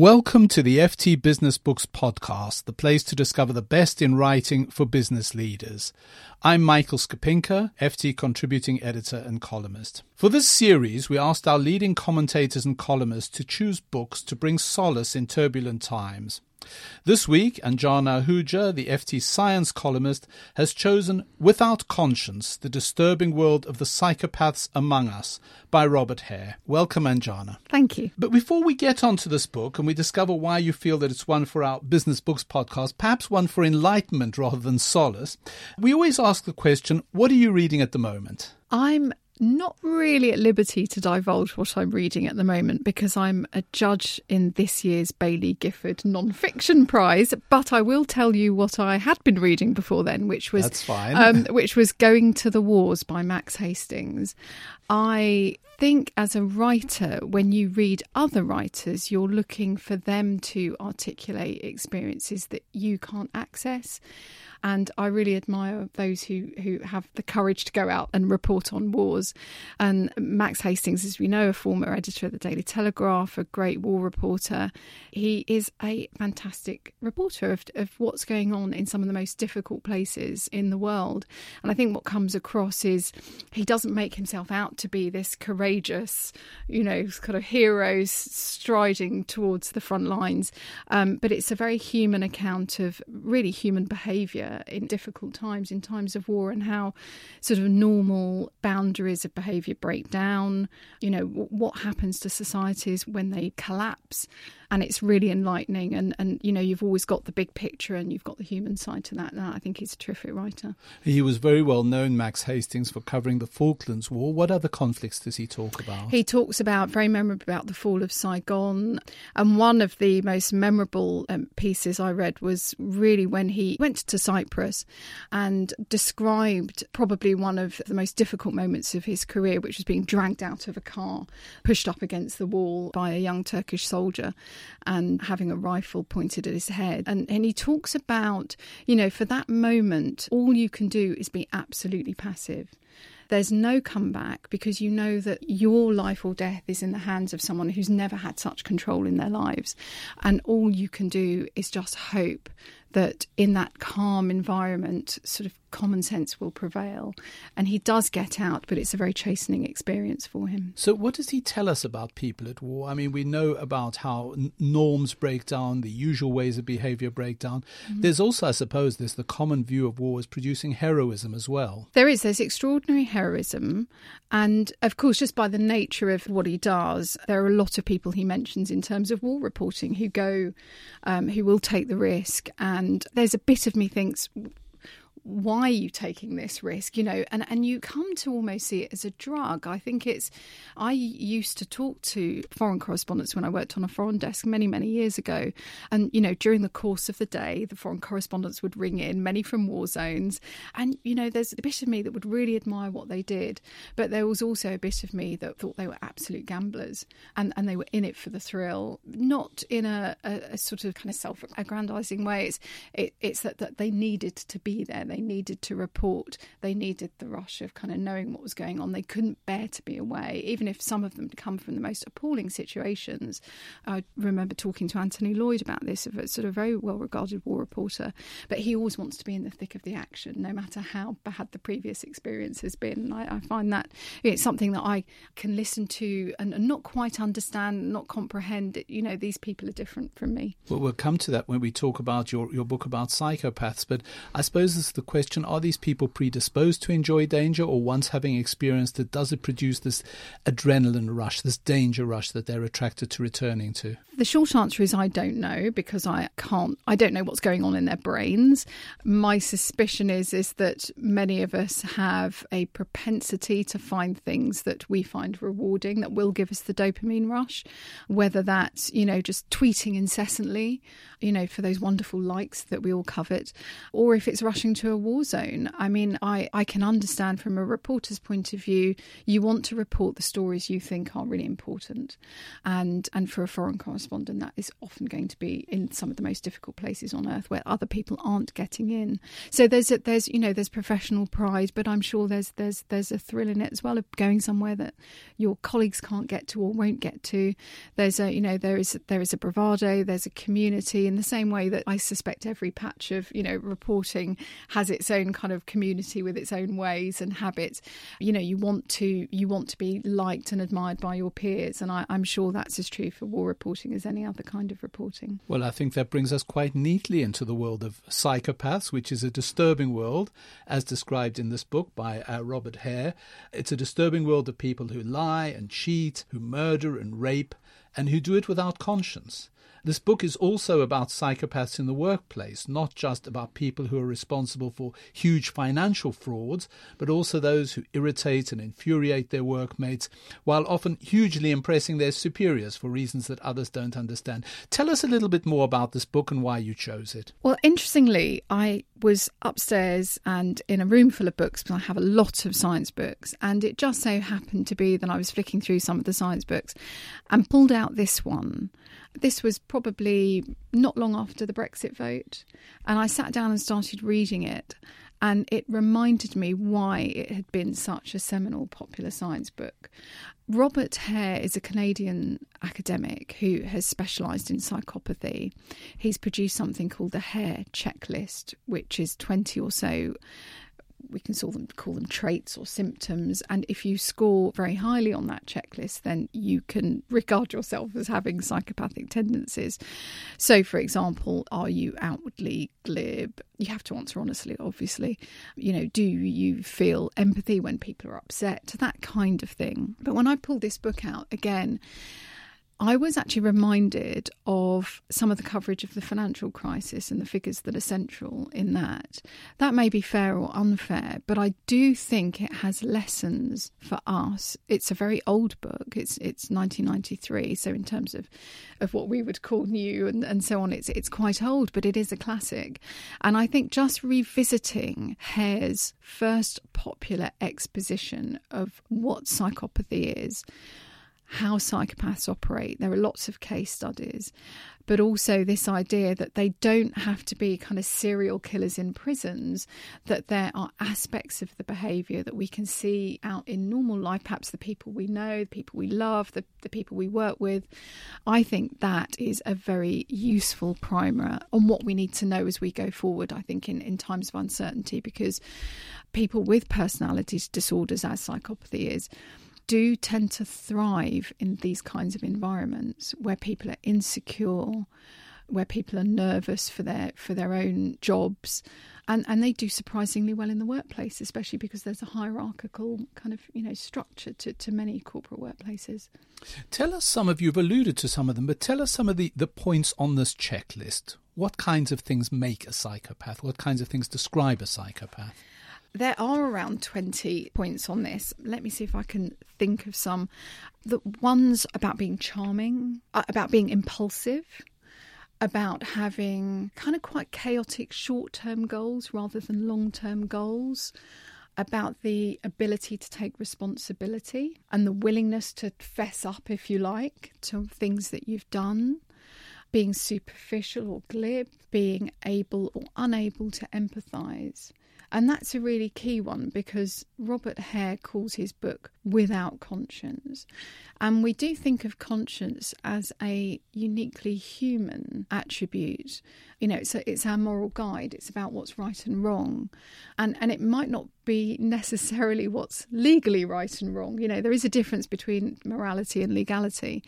Welcome to the FT Business Books podcast, the place to discover the best in writing for business leaders. I'm Michael Skapinker, FT contributing editor and columnist. For this series, we asked our leading commentators and columnists to choose books to bring solace in turbulent times. This week, Anjana Ahuja, the FT science columnist, has chosen Without Conscience The Disturbing World of the Psychopaths Among Us by Robert Hare. Welcome, Anjana. Thank you. But before we get onto this book and we discover why you feel that it's one for our Business Books podcast, perhaps one for enlightenment rather than solace, we always ask the question what are you reading at the moment? I'm not really at liberty to divulge what I'm reading at the moment because I'm a judge in this year's Baillie Gifford Non-Fiction Prize. But I will tell you what I had been reading before then, which was That's fine. Um, which was Going to the Wars by Max Hastings. I think as a writer, when you read other writers, you're looking for them to articulate experiences that you can't access. And I really admire those who, who have the courage to go out and report on wars. And Max Hastings, as we know, a former editor of the Daily Telegraph, a great war reporter, he is a fantastic reporter of, of what's going on in some of the most difficult places in the world. And I think what comes across is he doesn't make himself out to be this courageous, you know, kind of hero striding towards the front lines. Um, but it's a very human account of really human behaviour in difficult times, in times of war, and how sort of normal boundaries of behaviour break down. You know, what happens to societies when they collapse and it's really enlightening. And, and you know, you've always got the big picture and you've got the human side to that. And I think he's a terrific writer. He was very well known, Max Hastings, for covering the Falklands War. What other conflicts does he talk about? He talks about, very memorable, about the fall of Saigon. And one of the most memorable um, pieces I read was really when he went to Cyprus and described probably one of the most difficult moments of his career, which was being dragged out of a car, pushed up against the wall by a young Turkish soldier and having a rifle pointed at his head. And, and he talks about, you know, for that moment, all you can do is be absolutely passive. There's no comeback because you know that your life or death is in the hands of someone who's never had such control in their lives. And all you can do is just hope that in that calm environment, sort of common sense will prevail. And he does get out, but it's a very chastening experience for him. So, what does he tell us about people at war? I mean, we know about how norms break down, the usual ways of behavior break down. Mm-hmm. There's also, I suppose, there's the common view of war as producing heroism as well. There is. There's extraordinary heroism. And of course, just by the nature of what he does, there are a lot of people he mentions in terms of war reporting who go, um, who will take the risk. And there's a bit of me thinks, why are you taking this risk you know and and you come to almost see it as a drug. I think it's i used to talk to foreign correspondents when i worked on a foreign desk many many years ago. And you know during the course of the day the foreign correspondents would ring in many from war zones. And you know there's a bit of me that would really admire what they did. But there was also a bit of me that thought they were absolute gamblers and and they were in it for the thrill. Not in a, a, a sort of kind of self-aggrandizing way. It's it, it's that, that they needed to be there. They they needed to report. They needed the rush of kind of knowing what was going on. They couldn't bear to be away, even if some of them come from the most appalling situations. I remember talking to Anthony Lloyd about this, a sort of very well regarded war reporter, but he always wants to be in the thick of the action, no matter how bad the previous experience has been. I, I find that it's something that I can listen to and, and not quite understand, not comprehend. You know, these people are different from me. Well, we'll come to that when we talk about your, your book about psychopaths, but I suppose this the question are these people predisposed to enjoy danger, or once having experienced it, does it produce this adrenaline rush, this danger rush that they're attracted to returning to? The short answer is I don't know because I can't, I don't know what's going on in their brains. My suspicion is, is that many of us have a propensity to find things that we find rewarding that will give us the dopamine rush, whether that's, you know, just tweeting incessantly, you know, for those wonderful likes that we all covet, or if it's rushing to a war zone. I mean, I, I can understand from a reporter's point of view, you want to report the stories you think are really important. And and for a foreign correspondent, that is often going to be in some of the most difficult places on earth where other people aren't getting in. So there's a, there's you know there's professional pride, but I'm sure there's there's there's a thrill in it as well of going somewhere that your colleagues can't get to or won't get to. There's a you know there is there is a bravado, there's a community in the same way that I suspect every patch of you know reporting has its own kind of community with its own ways and habits. You know you want to you want to be liked and admired by your peers, and I, I'm sure that's as true for war reporting as any other kind of reporting. Well, I think that brings us quite neatly into the world of psychopaths, which is a disturbing world, as described in this book by uh, Robert Hare. It's a disturbing world of people who lie and cheat, who murder and rape, and who do it without conscience. This book is also about psychopaths in the workplace, not just about people who are responsible for huge financial frauds, but also those who irritate and infuriate their workmates, while often hugely impressing their superiors for reasons that others don't understand. Tell us a little bit more about this book and why you chose it. Well, interestingly, I was upstairs and in a room full of books because I have a lot of science books, and it just so happened to be that I was flicking through some of the science books and pulled out this one. This was probably not long after the Brexit vote, and I sat down and started reading it. And it reminded me why it had been such a seminal popular science book. Robert Hare is a Canadian academic who has specialised in psychopathy. He's produced something called the Hare Checklist, which is 20 or so we can call them call them traits or symptoms. And if you score very highly on that checklist then you can regard yourself as having psychopathic tendencies. So for example are you outwardly glib? You have to answer honestly obviously. You know do you feel empathy when people are upset? That kind of thing. But when i pulled this book out again I was actually reminded of some of the coverage of the financial crisis and the figures that are central in that. That may be fair or unfair, but I do think it has lessons for us. It's a very old book. It's it's 1993, so in terms of of what we would call new and, and so on, it's it's quite old, but it is a classic. And I think just revisiting Hare's first popular exposition of what psychopathy is how psychopaths operate. There are lots of case studies, but also this idea that they don't have to be kind of serial killers in prisons, that there are aspects of the behaviour that we can see out in normal life, perhaps the people we know, the people we love, the, the people we work with. I think that is a very useful primer on what we need to know as we go forward, I think, in, in times of uncertainty, because people with personality disorders, as psychopathy is, do tend to thrive in these kinds of environments where people are insecure, where people are nervous for their for their own jobs. And, and they do surprisingly well in the workplace, especially because there's a hierarchical kind of you know structure to, to many corporate workplaces. Tell us some of you've alluded to some of them, but tell us some of the, the points on this checklist. What kinds of things make a psychopath? What kinds of things describe a psychopath? There are around 20 points on this. Let me see if I can think of some. The ones about being charming, uh, about being impulsive, about having kind of quite chaotic short term goals rather than long term goals, about the ability to take responsibility and the willingness to fess up, if you like, to things that you've done. Being superficial or glib, being able or unable to empathise, and that's a really key one because Robert Hare calls his book Without Conscience. And we do think of conscience as a uniquely human attribute. You know, it's, a, it's our moral guide, it's about what's right and wrong. And, and it might not be necessarily what's legally right and wrong. You know, there is a difference between morality and legality.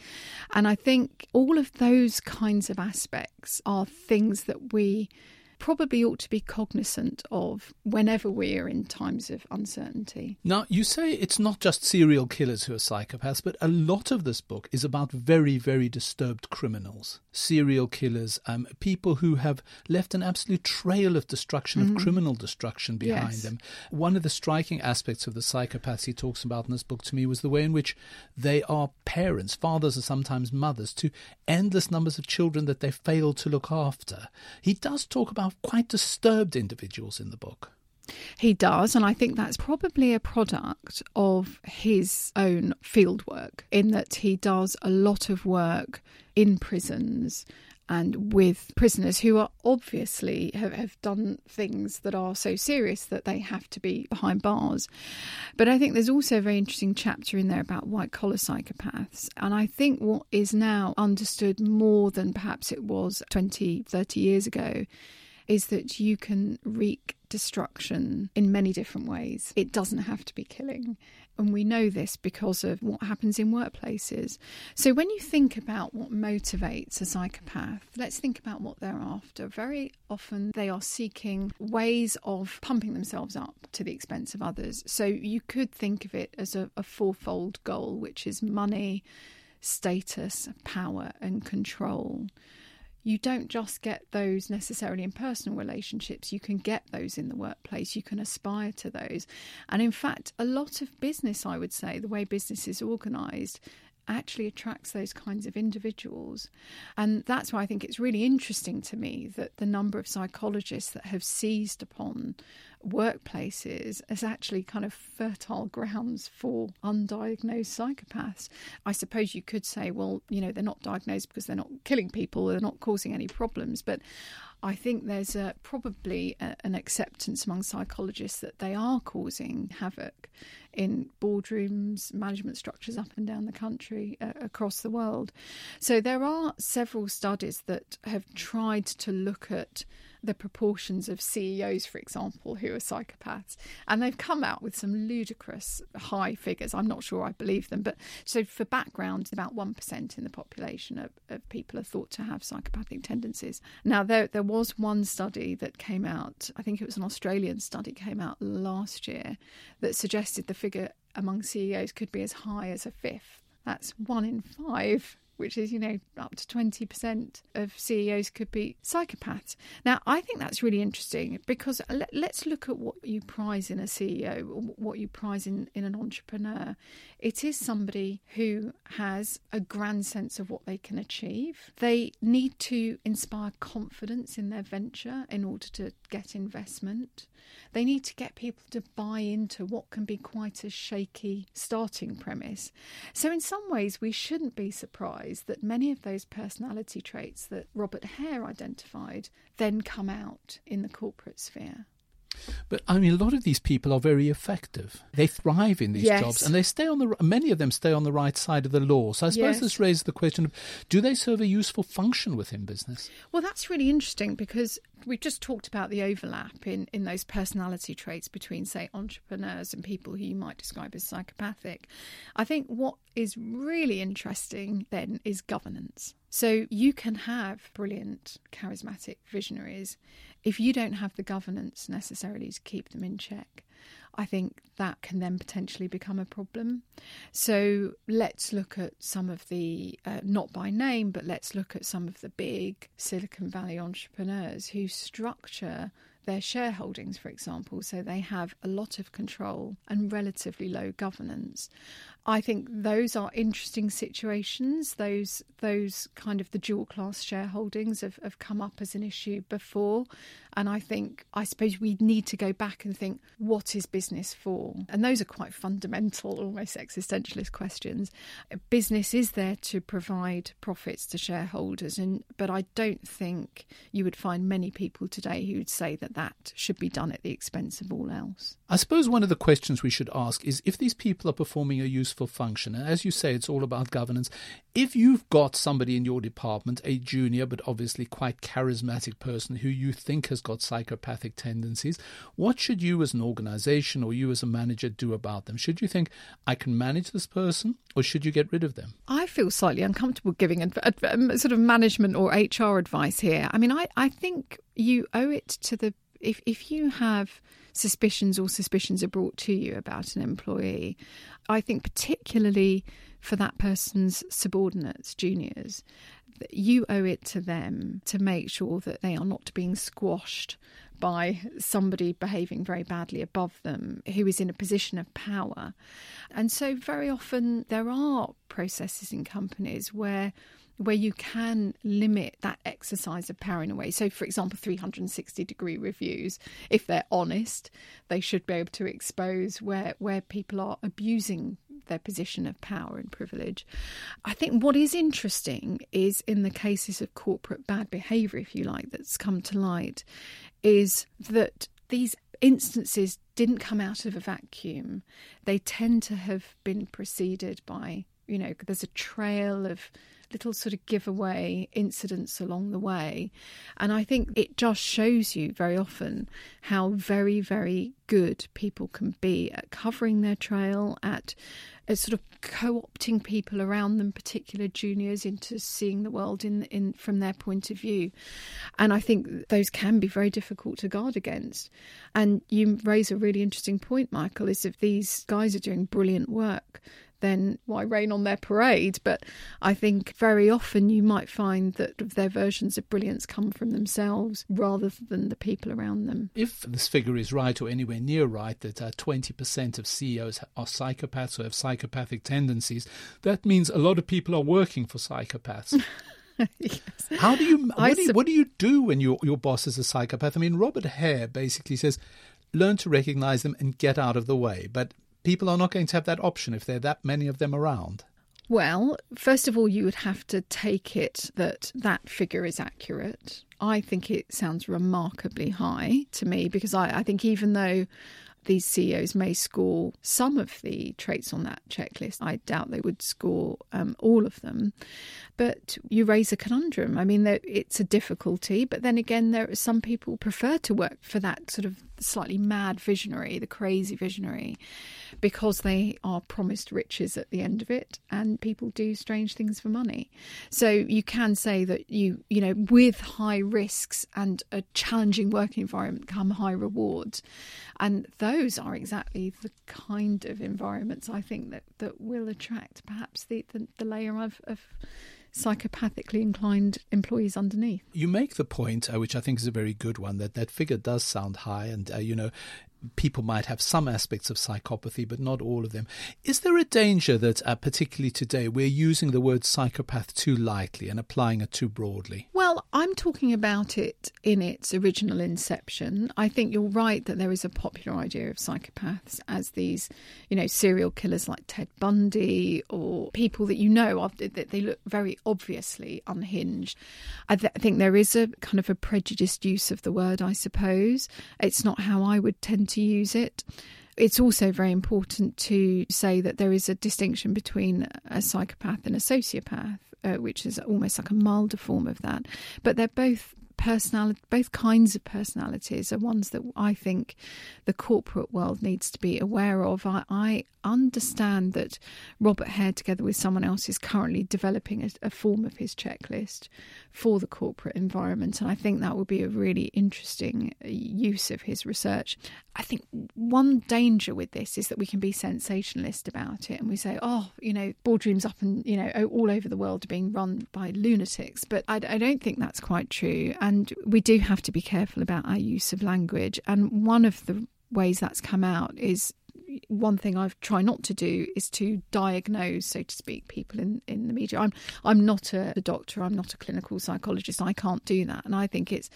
And I think all of those kinds of aspects are things that we probably ought to be cognizant of whenever we're in times of uncertainty. Now, you say it's not just serial killers who are psychopaths, but a lot of this book is about very, very disturbed criminals, serial killers, um, people who have left an absolute trail of destruction, mm-hmm. of criminal destruction behind yes. them. One of the striking aspects of the psychopaths he talks about in this book to me was the way in which they are parents, fathers are sometimes mothers, to endless numbers of children that they fail to look after. He does talk about are quite disturbed individuals in the book. He does, and I think that's probably a product of his own fieldwork, in that he does a lot of work in prisons and with prisoners who are obviously have, have done things that are so serious that they have to be behind bars. But I think there's also a very interesting chapter in there about white collar psychopaths. And I think what is now understood more than perhaps it was 20, 30 years ago is that you can wreak destruction in many different ways. It doesn't have to be killing. And we know this because of what happens in workplaces. So when you think about what motivates a psychopath, let's think about what they're after. Very often they are seeking ways of pumping themselves up to the expense of others. So you could think of it as a, a fourfold goal, which is money, status, power, and control you don't just get those necessarily in personal relationships. You can get those in the workplace. You can aspire to those. And in fact, a lot of business, I would say, the way business is organized, actually attracts those kinds of individuals. And that's why I think it's really interesting to me that the number of psychologists that have seized upon workplaces as actually kind of fertile grounds for undiagnosed psychopaths. I suppose you could say, well, you know, they're not diagnosed because they're not killing people, they're not causing any problems. But I think there's a, probably a, an acceptance among psychologists that they are causing havoc in boardrooms, management structures up and down the country, uh, across the world. So there are several studies that have tried to look at the proportions of CEOs, for example, who are psychopaths. And they've come out with some ludicrous high figures. I'm not sure I believe them. But so, for background, about 1% in the population of, of people are thought to have psychopathic tendencies. Now, there, there was one study that came out, I think it was an Australian study, came out last year, that suggested the figure among CEOs could be as high as a fifth. That's one in five which is, you know, up to 20% of CEOs could be psychopaths. Now, I think that's really interesting because let, us look at what you prize in a CEO, what you prize in, in an entrepreneur. It is somebody who has a grand sense of what they can achieve. They need to inspire confidence in their venture in order to get investment. They need to get people to buy into what can be quite a shaky starting premise. So, in some ways, we shouldn't be surprised that many of those personality traits that Robert Hare identified then come out in the corporate sphere. But I mean, a lot of these people are very effective. They thrive in these yes. jobs, and they stay on the. Many of them stay on the right side of the law. So I suppose yes. this raises the question of: Do they serve a useful function within business? Well, that's really interesting because we've just talked about the overlap in in those personality traits between, say, entrepreneurs and people who you might describe as psychopathic. I think what is really interesting then is governance. So you can have brilliant, charismatic visionaries if you don't have the governance necessarily to keep them in check, I think that can then potentially become a problem. So let's look at some of the, uh, not by name, but let's look at some of the big Silicon Valley entrepreneurs who structure their shareholdings, for example, so they have a lot of control and relatively low governance. I think those are interesting situations. Those those kind of the dual class shareholdings have, have come up as an issue before. And I think I suppose we need to go back and think what is business for? And those are quite fundamental, almost existentialist questions. Business is there to provide profits to shareholders and but I don't think you would find many people today who would say that that should be done at the expense of all else. I suppose one of the questions we should ask is if these people are performing a useful function. And as you say, it's all about governance. If you've got somebody in your department, a junior but obviously quite charismatic person who you think has got psychopathic tendencies, what should you as an organization or you as a manager do about them? Should you think, I can manage this person, or should you get rid of them? I feel slightly uncomfortable giving a, a, a sort of management or HR advice here. I mean, I, I think you owe it to the if if you have suspicions or suspicions are brought to you about an employee, I think particularly for that person's subordinates, juniors, you owe it to them to make sure that they are not being squashed by somebody behaving very badly above them who is in a position of power. And so, very often, there are processes in companies where where you can limit that exercise of power in a way. So, for example, 360 degree reviews, if they're honest, they should be able to expose where, where people are abusing their position of power and privilege. I think what is interesting is in the cases of corporate bad behaviour, if you like, that's come to light, is that these instances didn't come out of a vacuum. They tend to have been preceded by, you know, there's a trail of little sort of giveaway incidents along the way. And I think it just shows you very often how very, very good people can be at covering their trail, at, at sort of co-opting people around them, particular juniors, into seeing the world in in from their point of view. And I think those can be very difficult to guard against. And you raise a really interesting point, Michael, is if these guys are doing brilliant work, then why rain on their parade? But I think very often you might find that their versions of brilliance come from themselves rather than the people around them. If this figure is right or anywhere near right, that uh, 20% of CEOs are psychopaths or have psychopathic tendencies, that means a lot of people are working for psychopaths. yes. How do you what, do you what do you do when your your boss is a psychopath? I mean, Robert Hare basically says, learn to recognize them and get out of the way. But people are not going to have that option if there are that many of them around. Well, first of all, you would have to take it that that figure is accurate. I think it sounds remarkably high to me because I, I think even though these CEOs may score some of the traits on that checklist. I doubt they would score um, all of them. But you raise a conundrum. I mean, it's a difficulty, but then again, there are some people prefer to work for that sort of slightly mad visionary, the crazy visionary, because they are promised riches at the end of it, and people do strange things for money. So you can say that you, you know, with high risks and a challenging working environment come high rewards, and those are exactly the kind of environments I think that that will attract perhaps the the, the layer of, of psychopathically inclined employees underneath. You make the point, uh, which I think is a very good one, that that figure does sound high, and uh, you know, people might have some aspects of psychopathy, but not all of them. Is there a danger that, uh, particularly today, we're using the word psychopath too lightly and applying it too broadly? Well, I'm talking about it in its original inception. I think you're right that there is a popular idea of psychopaths as these, you know, serial killers like Ted Bundy or people that you know of, that they look very obviously unhinged. I, th- I think there is a kind of a prejudiced use of the word, I suppose. It's not how I would tend to use it. It's also very important to say that there is a distinction between a psychopath and a sociopath, uh, which is almost like a milder form of that. But they're both personality, both kinds of personalities are ones that I think the corporate world needs to be aware of. I, I understand that Robert Hare, together with someone else, is currently developing a, a, form of his checklist for the corporate environment, and I think that would be a really interesting uh, use of his research. I think one danger with this is that we can be sensationalist about it, and we say, "Oh, you know, boardrooms up and you know all over the world are being run by lunatics," but I, I don't think that's quite true, and we do have to be careful about our use of language. And one of the ways that's come out is one thing I've tried not to do is to diagnose, so to speak, people in, in the media. I'm I'm not a, a doctor. I'm not a clinical psychologist. I can't do that, and I think it's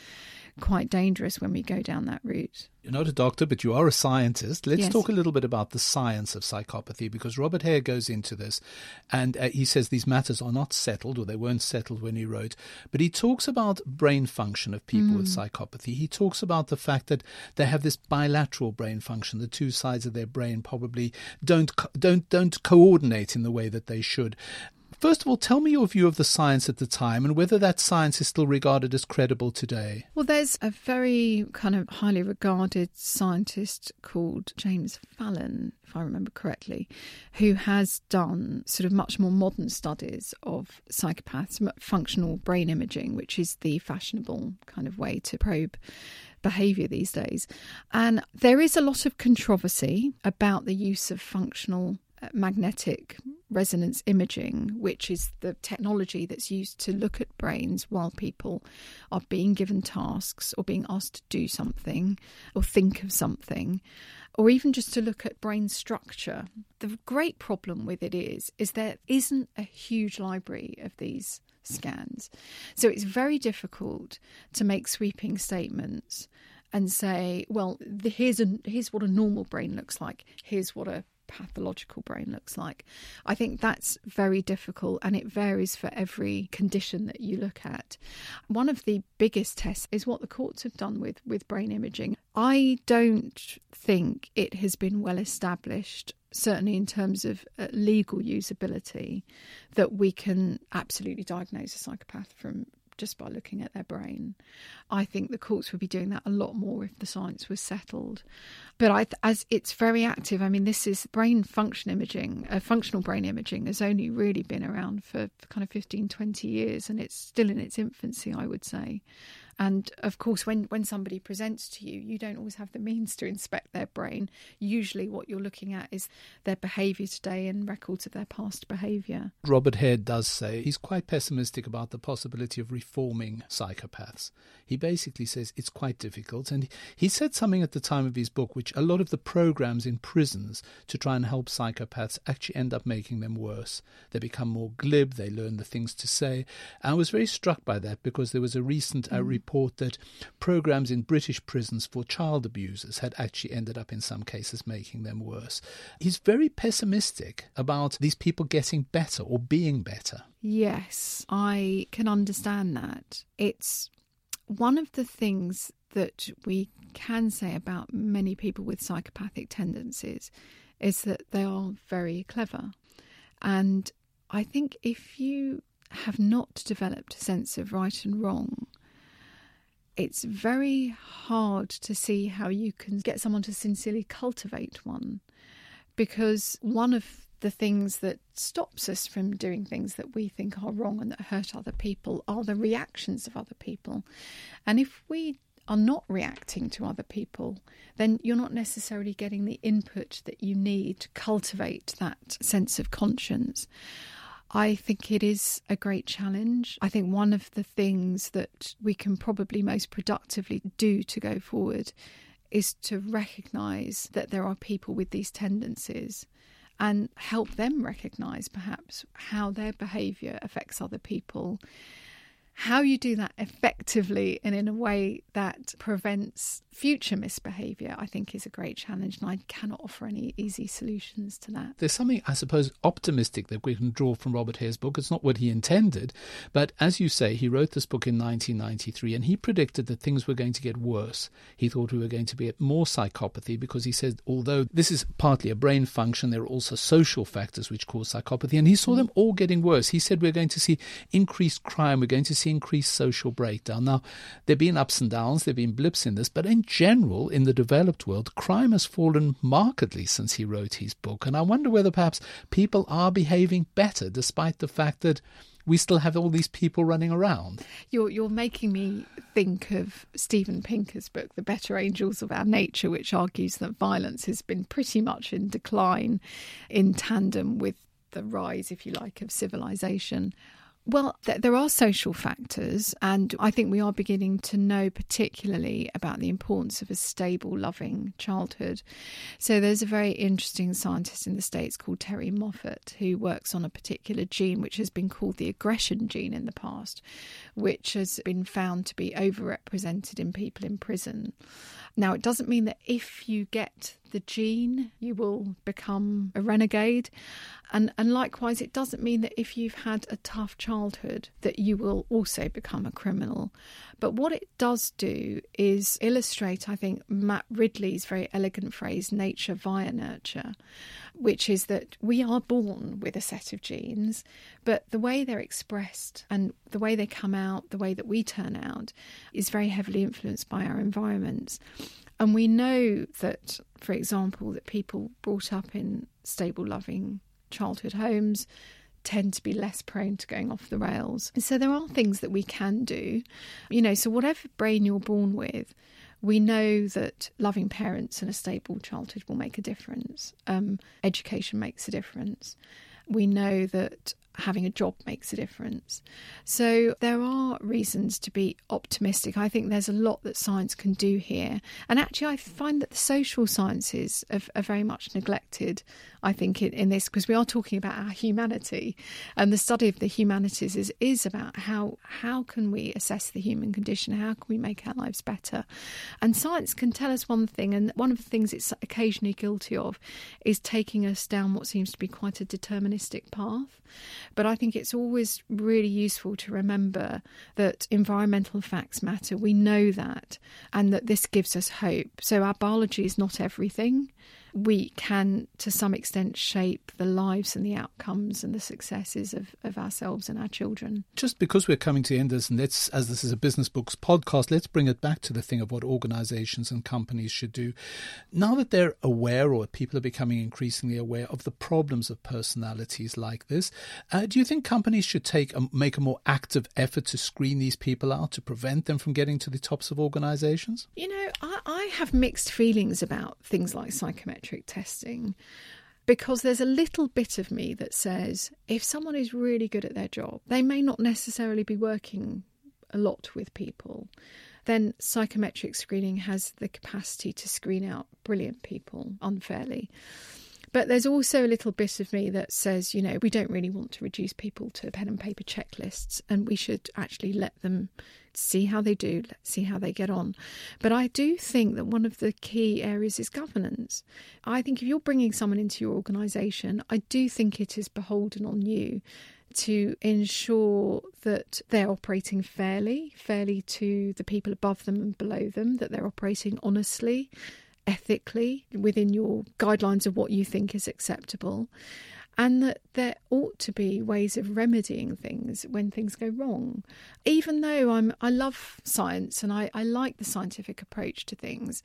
quite dangerous when we go down that route. You're not a doctor, but you are a scientist. Let's yes. talk a little bit about the science of psychopathy because Robert Hare goes into this and uh, he says these matters are not settled or they weren't settled when he wrote. But he talks about brain function of people mm. with psychopathy. He talks about the fact that they have this bilateral brain function. The two sides of their brain probably don't don't don't coordinate in the way that they should. First of all, tell me your view of the science at the time and whether that science is still regarded as credible today. Well, there's a very kind of highly regarded scientist called James Fallon, if I remember correctly, who has done sort of much more modern studies of psychopaths, functional brain imaging, which is the fashionable kind of way to probe behaviour these days. And there is a lot of controversy about the use of functional magnetic resonance imaging, which is the technology that's used to look at brains while people are being given tasks or being asked to do something or think of something, or even just to look at brain structure. The great problem with it is is there isn't a huge library of these scans. So it's very difficult to make sweeping statements and say, well, the, here's a, here's what a normal brain looks like. Here's what a pathological brain looks like. I think that's very difficult and it varies for every condition that you look at. One of the biggest tests is what the courts have done with, with brain imaging. I don't think it has been well established certainly in terms of uh, legal usability, that we can absolutely diagnose a psychopath from just by looking at their brain. I think the courts would be doing that a lot more if the science was settled. But I, as it's very active, I mean, this is brain function imaging, uh, functional brain imaging has only really been around for, for kind of 15, 20 years, and it's still in its infancy, I would say. And of course, when, when somebody presents to you, you don't always have the means to inspect their brain. Usually, what you're looking at is their behaviour today and records of their past behaviour. Robert Hare does say he's quite pessimistic about the possibility of reforming psychopaths. He basically says it's quite difficult. And he said something at the time of his book, which a lot of the programs in prisons to try and help psychopaths actually end up making them worse. They become more glib, they learn the things to say. I was very struck by that because there was a recent uh, mm report that programs in British prisons for child abusers had actually ended up in some cases making them worse. He's very pessimistic about these people getting better or being better. Yes, I can understand that. It's one of the things that we can say about many people with psychopathic tendencies is that they are very clever. And I think if you have not developed a sense of right and wrong, it's very hard to see how you can get someone to sincerely cultivate one because one of the things that stops us from doing things that we think are wrong and that hurt other people are the reactions of other people. And if we are not reacting to other people, then you're not necessarily getting the input that you need to cultivate that sense of conscience. I think it is a great challenge. I think one of the things that we can probably most productively do to go forward is to recognise that there are people with these tendencies and help them recognise perhaps how their behaviour affects other people how you do that effectively and in a way that prevents future misbehaviour, I think, is a great challenge, and I cannot offer any easy solutions to that. There's something, I suppose, optimistic that we can draw from Robert Hare's book. It's not what he intended, but as you say, he wrote this book in 1993 and he predicted that things were going to get worse. He thought we were going to be at more psychopathy because he said, although this is partly a brain function, there are also social factors which cause psychopathy, and he saw mm. them all getting worse. He said we're going to see increased crime, we're going to see increased social breakdown. Now, there have been ups and downs, there have been blips in this, but in general, in the developed world, crime has fallen markedly since he wrote his book. And I wonder whether perhaps people are behaving better despite the fact that we still have all these people running around. You're you're making me think of Steven Pinker's book, The Better Angels of Our Nature, which argues that violence has been pretty much in decline in tandem with the rise, if you like, of civilization. Well, th- there are social factors, and I think we are beginning to know particularly about the importance of a stable, loving childhood. So, there's a very interesting scientist in the States called Terrie Moffitt who works on a particular gene which has been called the aggression gene in the past, which has been found to be overrepresented in people in prison. Now, it doesn't mean that if you get the gene, you will become a renegade. And, and likewise, it doesn't mean that if you've had a tough childhood, that you will also become a criminal. But what it does do is illustrate, I think, Matt Ridley's very elegant phrase, nature via nurture, which is that we are born with a set of genes, but the way they're expressed and the way they come out, the way that we turn out, is very heavily influenced by our environments. And we know that, for example, that people brought up in stable, loving childhood homes tend to be less prone to going off the rails. So there are things that we can do. You know, so whatever brain you're born with, We know that loving parents and a stable childhood will make a difference. Um, education makes a difference. We know that having a job makes a difference. So there are reasons to be optimistic. I think there's a lot that science can do here. And actually, I find that the social sciences are, are very much neglected, I think, in, in this, because we are talking about our humanity. And the study of the humanities is, is about how, how can we assess the human condition? How can we make our lives better? And science can tell us one thing. And one of the things it's occasionally guilty of is taking us down what seems to be quite a deterministic path. But I think it's always really useful to remember that environmental facts matter. We know that, and that this gives us hope. So our biology is not everything we can, to some extent, shape the lives and the outcomes and the successes of, of ourselves and our children. Just because we're coming to the end of this, and let's, as this is a business books podcast, let's bring it back to the thing of what organizations and companies should do. Now that they're aware, or people are becoming increasingly aware of the problems of personalities like this, uh, do you think companies should take a, make a more active effort to screen these people out to prevent them from getting to the tops of organizations? You know, I, I have mixed feelings about things like psychometric psychometric testing because there's a little bit of me that says if someone is really good at their job, they may not necessarily be working a lot with people. Then psychometric screening has the capacity to screen out brilliant people unfairly. But there's also a little bit of me that says, you know, we don't really want to reduce people to pen and paper checklists, and we should actually let them see how they do, see how they get on. But I do think that one of the key areas is governance. I think if you're bringing someone into your organisation, I do think it is beholden on you to ensure that they're operating fairly, fairly to the people above them and below them, that they're operating honestly, ethically within your guidelines of what you think is acceptable and that there ought to be ways of remedying things when things go wrong. Even though I'm, I love science and I, I like the scientific approach to things,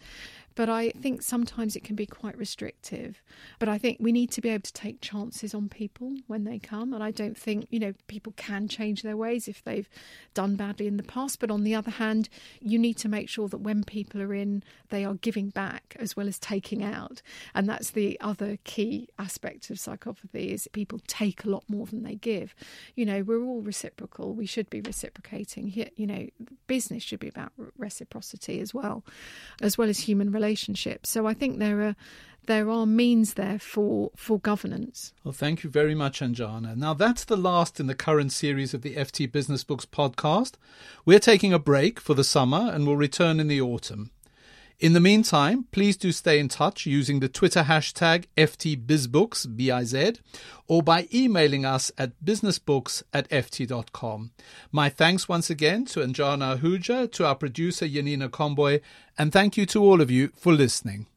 but I think sometimes it can be quite restrictive. But I think we need to be able to take chances on people when they come, and I don't think you know people can change their ways if they've done badly in the past. But on the other hand, you need to make sure that when people are in, they are giving back as well as taking out, and that's the other key aspect of psychopathy is people take a lot more than they give. You know, we're all reciprocal. We should be reciprocating. You know, business should be about reciprocity as well, as well as human relationships relationships. So I think there are there are means there for for governance. Well, thank you very much, Anjana. Now that's the last in the current series of the FT Business Books podcast. We're taking a break for the summer and will return in the autumn. In the meantime, please do stay in touch using the Twitter hashtag FTBizBooks, B-I-Z, or by emailing us at businessbooks at ft.com. My thanks once again to Anjana Ahuja, to our producer Yanina Comboy, and thank you to all of you for listening.